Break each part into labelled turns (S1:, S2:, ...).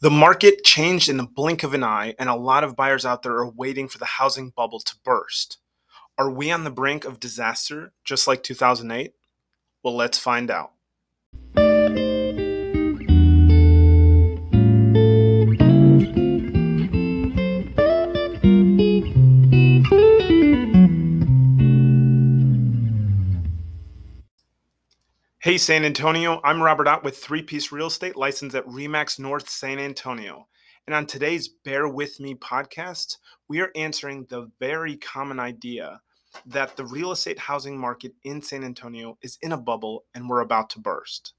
S1: The market changed in the blink of an eye, and a lot of buyers out there are waiting for the housing bubble to burst. Are we on the brink of disaster, just like 2008? Well, let's find out. Hey, San Antonio, I'm Robert Ott with Three Piece Real Estate, licensed at REMAX North San Antonio. And on today's Bear With Me podcast, we are answering the very common idea that the real estate housing market in San Antonio is in a bubble and we're about to burst.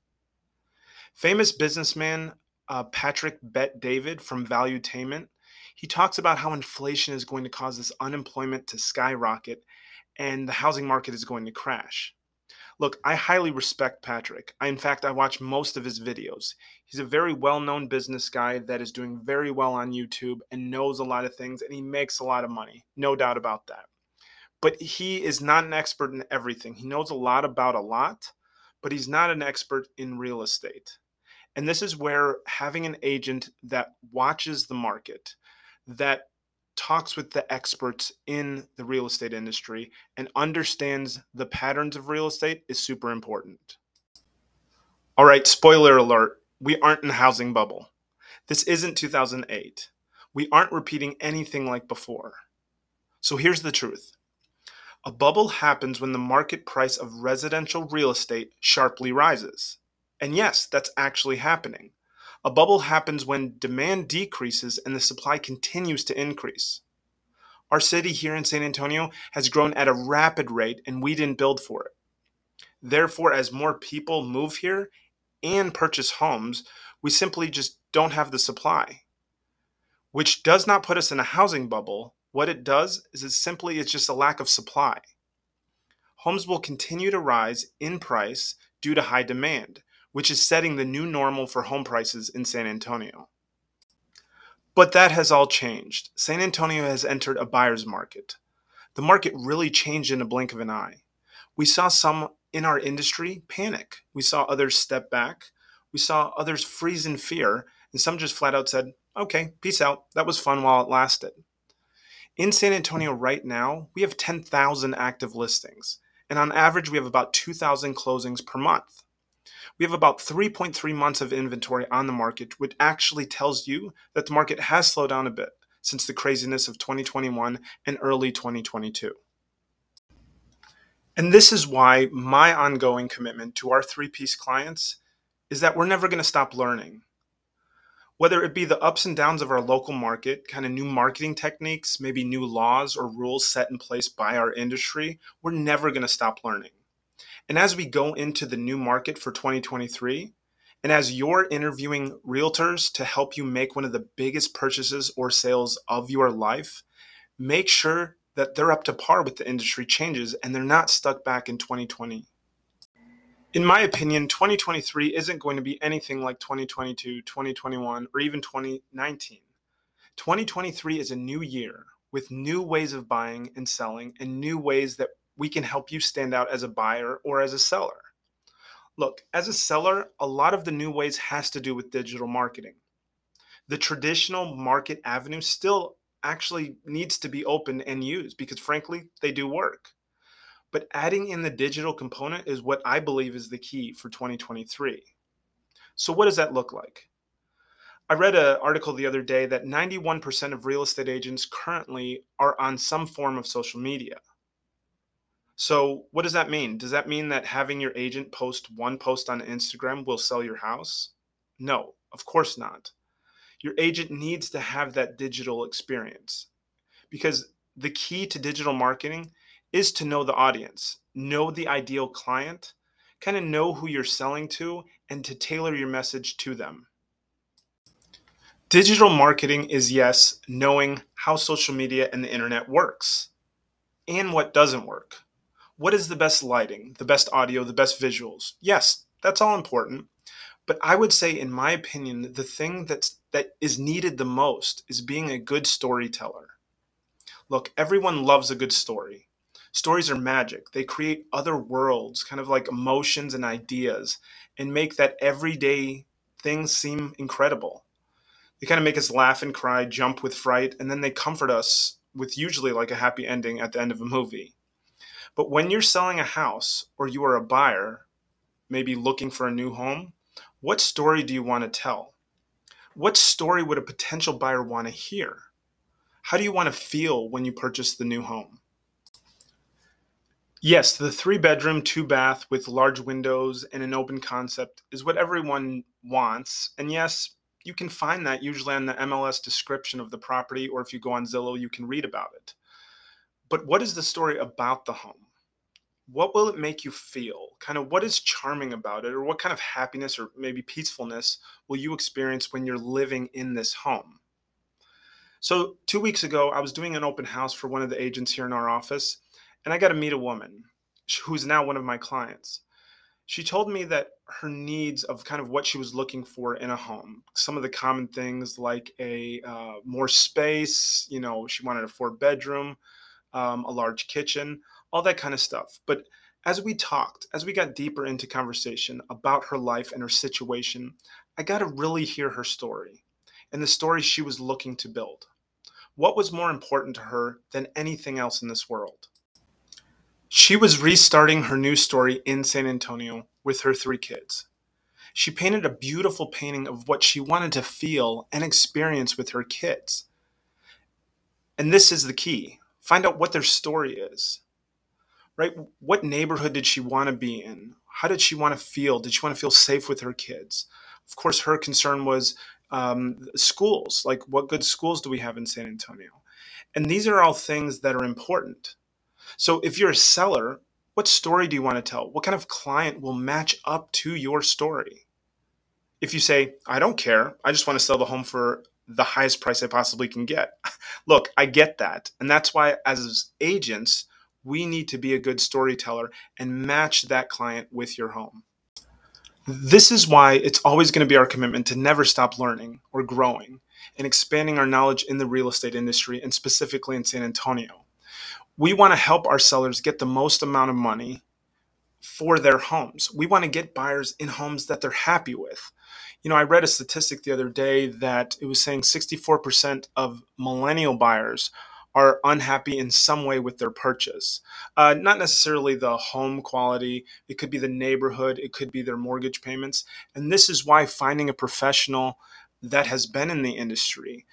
S1: Famous businessman uh, Patrick Bet David from Valuetainment, he talks about how inflation is going to cause this unemployment to skyrocket and the housing market is going to crash. Look, I highly respect Patrick. I, in fact, I watch most of his videos. He's a very well known business guy that is doing very well on YouTube and knows a lot of things, and he makes a lot of money. No doubt about that. But he is not an expert in everything. He knows a lot about a lot, but he's not an expert in real estate. And this is where having an agent that watches the market, that talks with the experts in the real estate industry and understands the patterns of real estate is super important. All right, spoiler alert we aren't in a housing bubble. This isn't 2008. We aren't repeating anything like before. So here's the truth a bubble happens when the market price of residential real estate sharply rises. And yes, that's actually happening. A bubble happens when demand decreases and the supply continues to increase. Our city here in San Antonio has grown at a rapid rate and we didn't build for it. Therefore, as more people move here and purchase homes, we simply just don't have the supply. Which does not put us in a housing bubble. What it does is it simply it's just a lack of supply. Homes will continue to rise in price due to high demand, which is setting the new normal for home prices in San Antonio. But that has all changed. San Antonio has entered a buyer's market. The market really changed in a blink of an eye. We saw some in our industry panic. We saw others step back. We saw others freeze in fear, and some just flat out said, okay, peace out. That was fun while it lasted. In San Antonio right now, we have 10,000 active listings, and on average, we have about 2,000 closings per month we have about 3.3 months of inventory on the market, which actually tells you that the market has slowed down a bit since the craziness of 2021 and early 2022. And this is why my ongoing commitment to our three piece clients is that we're never going to stop learning. Whether it be the ups and downs of our local market, kind of new marketing techniques, maybe new laws or rules set in place by our industry, we're never going to stop learning. And as we go into the new market for 2023, and as you're interviewing realtors to help you make one of the biggest purchases or sales of your life, make sure that they're up to par with the industry changes and they're not stuck back in 2020. In my opinion, 2023 isn't going to be anything like 2022, 2021, or even 2019. 2023 is a new year with new ways of buying and selling and new ways that we can help you stand out as a buyer or as a seller. Look, as a seller, a lot of the new ways has to do with digital marketing. The traditional market avenue still actually needs to be open and used because frankly, they do work. But adding in the digital component is what I believe is the key for 2023. So what does that look like? I read an article the other day that 91% of real estate agents currently are on some form of social media. So, what does that mean? Does that mean that having your agent post one post on Instagram will sell your house? No, of course not. Your agent needs to have that digital experience because the key to digital marketing is to know the audience, know the ideal client, kind of know who you're selling to, and to tailor your message to them. Digital marketing is, yes, knowing how social media and the internet works and what doesn't work what is the best lighting, the best audio, the best visuals? Yes, that's all important. But I would say, in my opinion, the thing that's that is needed the most is being a good storyteller. Look, everyone loves a good story. Stories are magic. They create other worlds, kind of like emotions and ideas, and make that everyday thing seem incredible. They kind of make us laugh and cry, jump with fright, and then they comfort us with usually like a happy ending at the end of a movie. But when you're selling a house or you are a buyer, maybe looking for a new home, what story do you want to tell? What story would a potential buyer want to hear? How do you want to feel when you purchase the new home? Yes, the three bedroom, two bath with large windows and an open concept is what everyone wants. And yes, you can find that usually on the MLS description of the property, or if you go on Zillow, you can read about it. But what is the story about the home? What will it make you feel? Kind of what is charming about it, or what kind of happiness or maybe peacefulness will you experience when you're living in this home? So, two weeks ago, I was doing an open house for one of the agents here in our office, and I got to meet a woman who's now one of my clients she told me that her needs of kind of what she was looking for in a home some of the common things like a uh, more space you know she wanted a four bedroom um, a large kitchen all that kind of stuff but as we talked as we got deeper into conversation about her life and her situation i got to really hear her story and the story she was looking to build what was more important to her than anything else in this world she was restarting her new story in San Antonio with her three kids. She painted a beautiful painting of what she wanted to feel and experience with her kids. And this is the key find out what their story is. Right? What neighborhood did she want to be in? How did she want to feel? Did she want to feel safe with her kids? Of course, her concern was um, schools. Like, what good schools do we have in San Antonio? And these are all things that are important. So if you're a seller, what story do you want to tell? What kind of client will match up to your story? If you say, I don't care, I just want to sell the home for the highest price I possibly can get. Look, I get that. And that's why, as agents, we need to be a good storyteller and match that client with your home. This is why it's always going to be our commitment to never stop learning or growing and expanding our knowledge in the real estate industry and specifically in San Antonio we want to help our sellers get the most amount of money for their homes. We want to get buyers in homes that they're happy with. You know, I read a statistic the other day that it was saying 64% of millennial buyers are unhappy in some way with their purchase. Uh, not necessarily the home quality, it could be the neighborhood, it could be their mortgage payments. And this is why finding a professional that has been in the industry,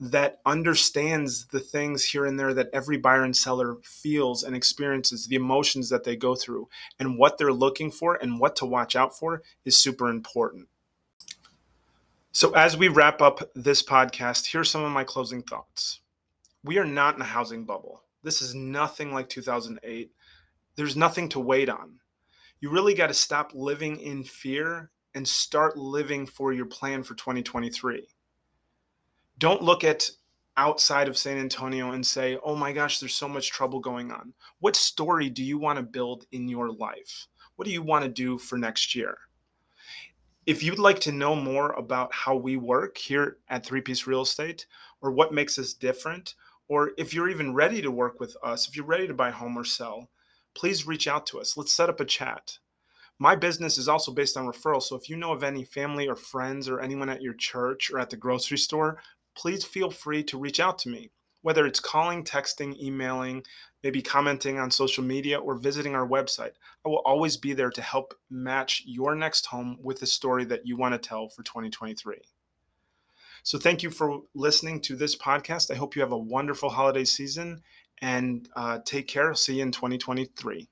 S1: that understands the things here and there that every buyer and seller feels and experiences, the emotions that they go through, and what they're looking for and what to watch out for is super important. So, as we wrap up this podcast, here's some of my closing thoughts. We are not in a housing bubble. This is nothing like 2008. There's nothing to wait on. You really got to stop living in fear and start living for your plan for 2023 don't look at outside of San Antonio and say, oh my gosh, there's so much trouble going on. What story do you want to build in your life? What do you want to do for next year? If you'd like to know more about how we work here at Three Piece Real Estate or what makes us different, or if you're even ready to work with us, if you're ready to buy home or sell, please reach out to us. Let's set up a chat. My business is also based on referrals. So if you know of any family or friends or anyone at your church or at the grocery store please feel free to reach out to me, whether it's calling, texting, emailing, maybe commenting on social media, or visiting our website. I will always be there to help match your next home with the story that you want to tell for 2023. So, thank you for listening to this podcast. I hope you have a wonderful holiday season and uh, take care. See you in 2023.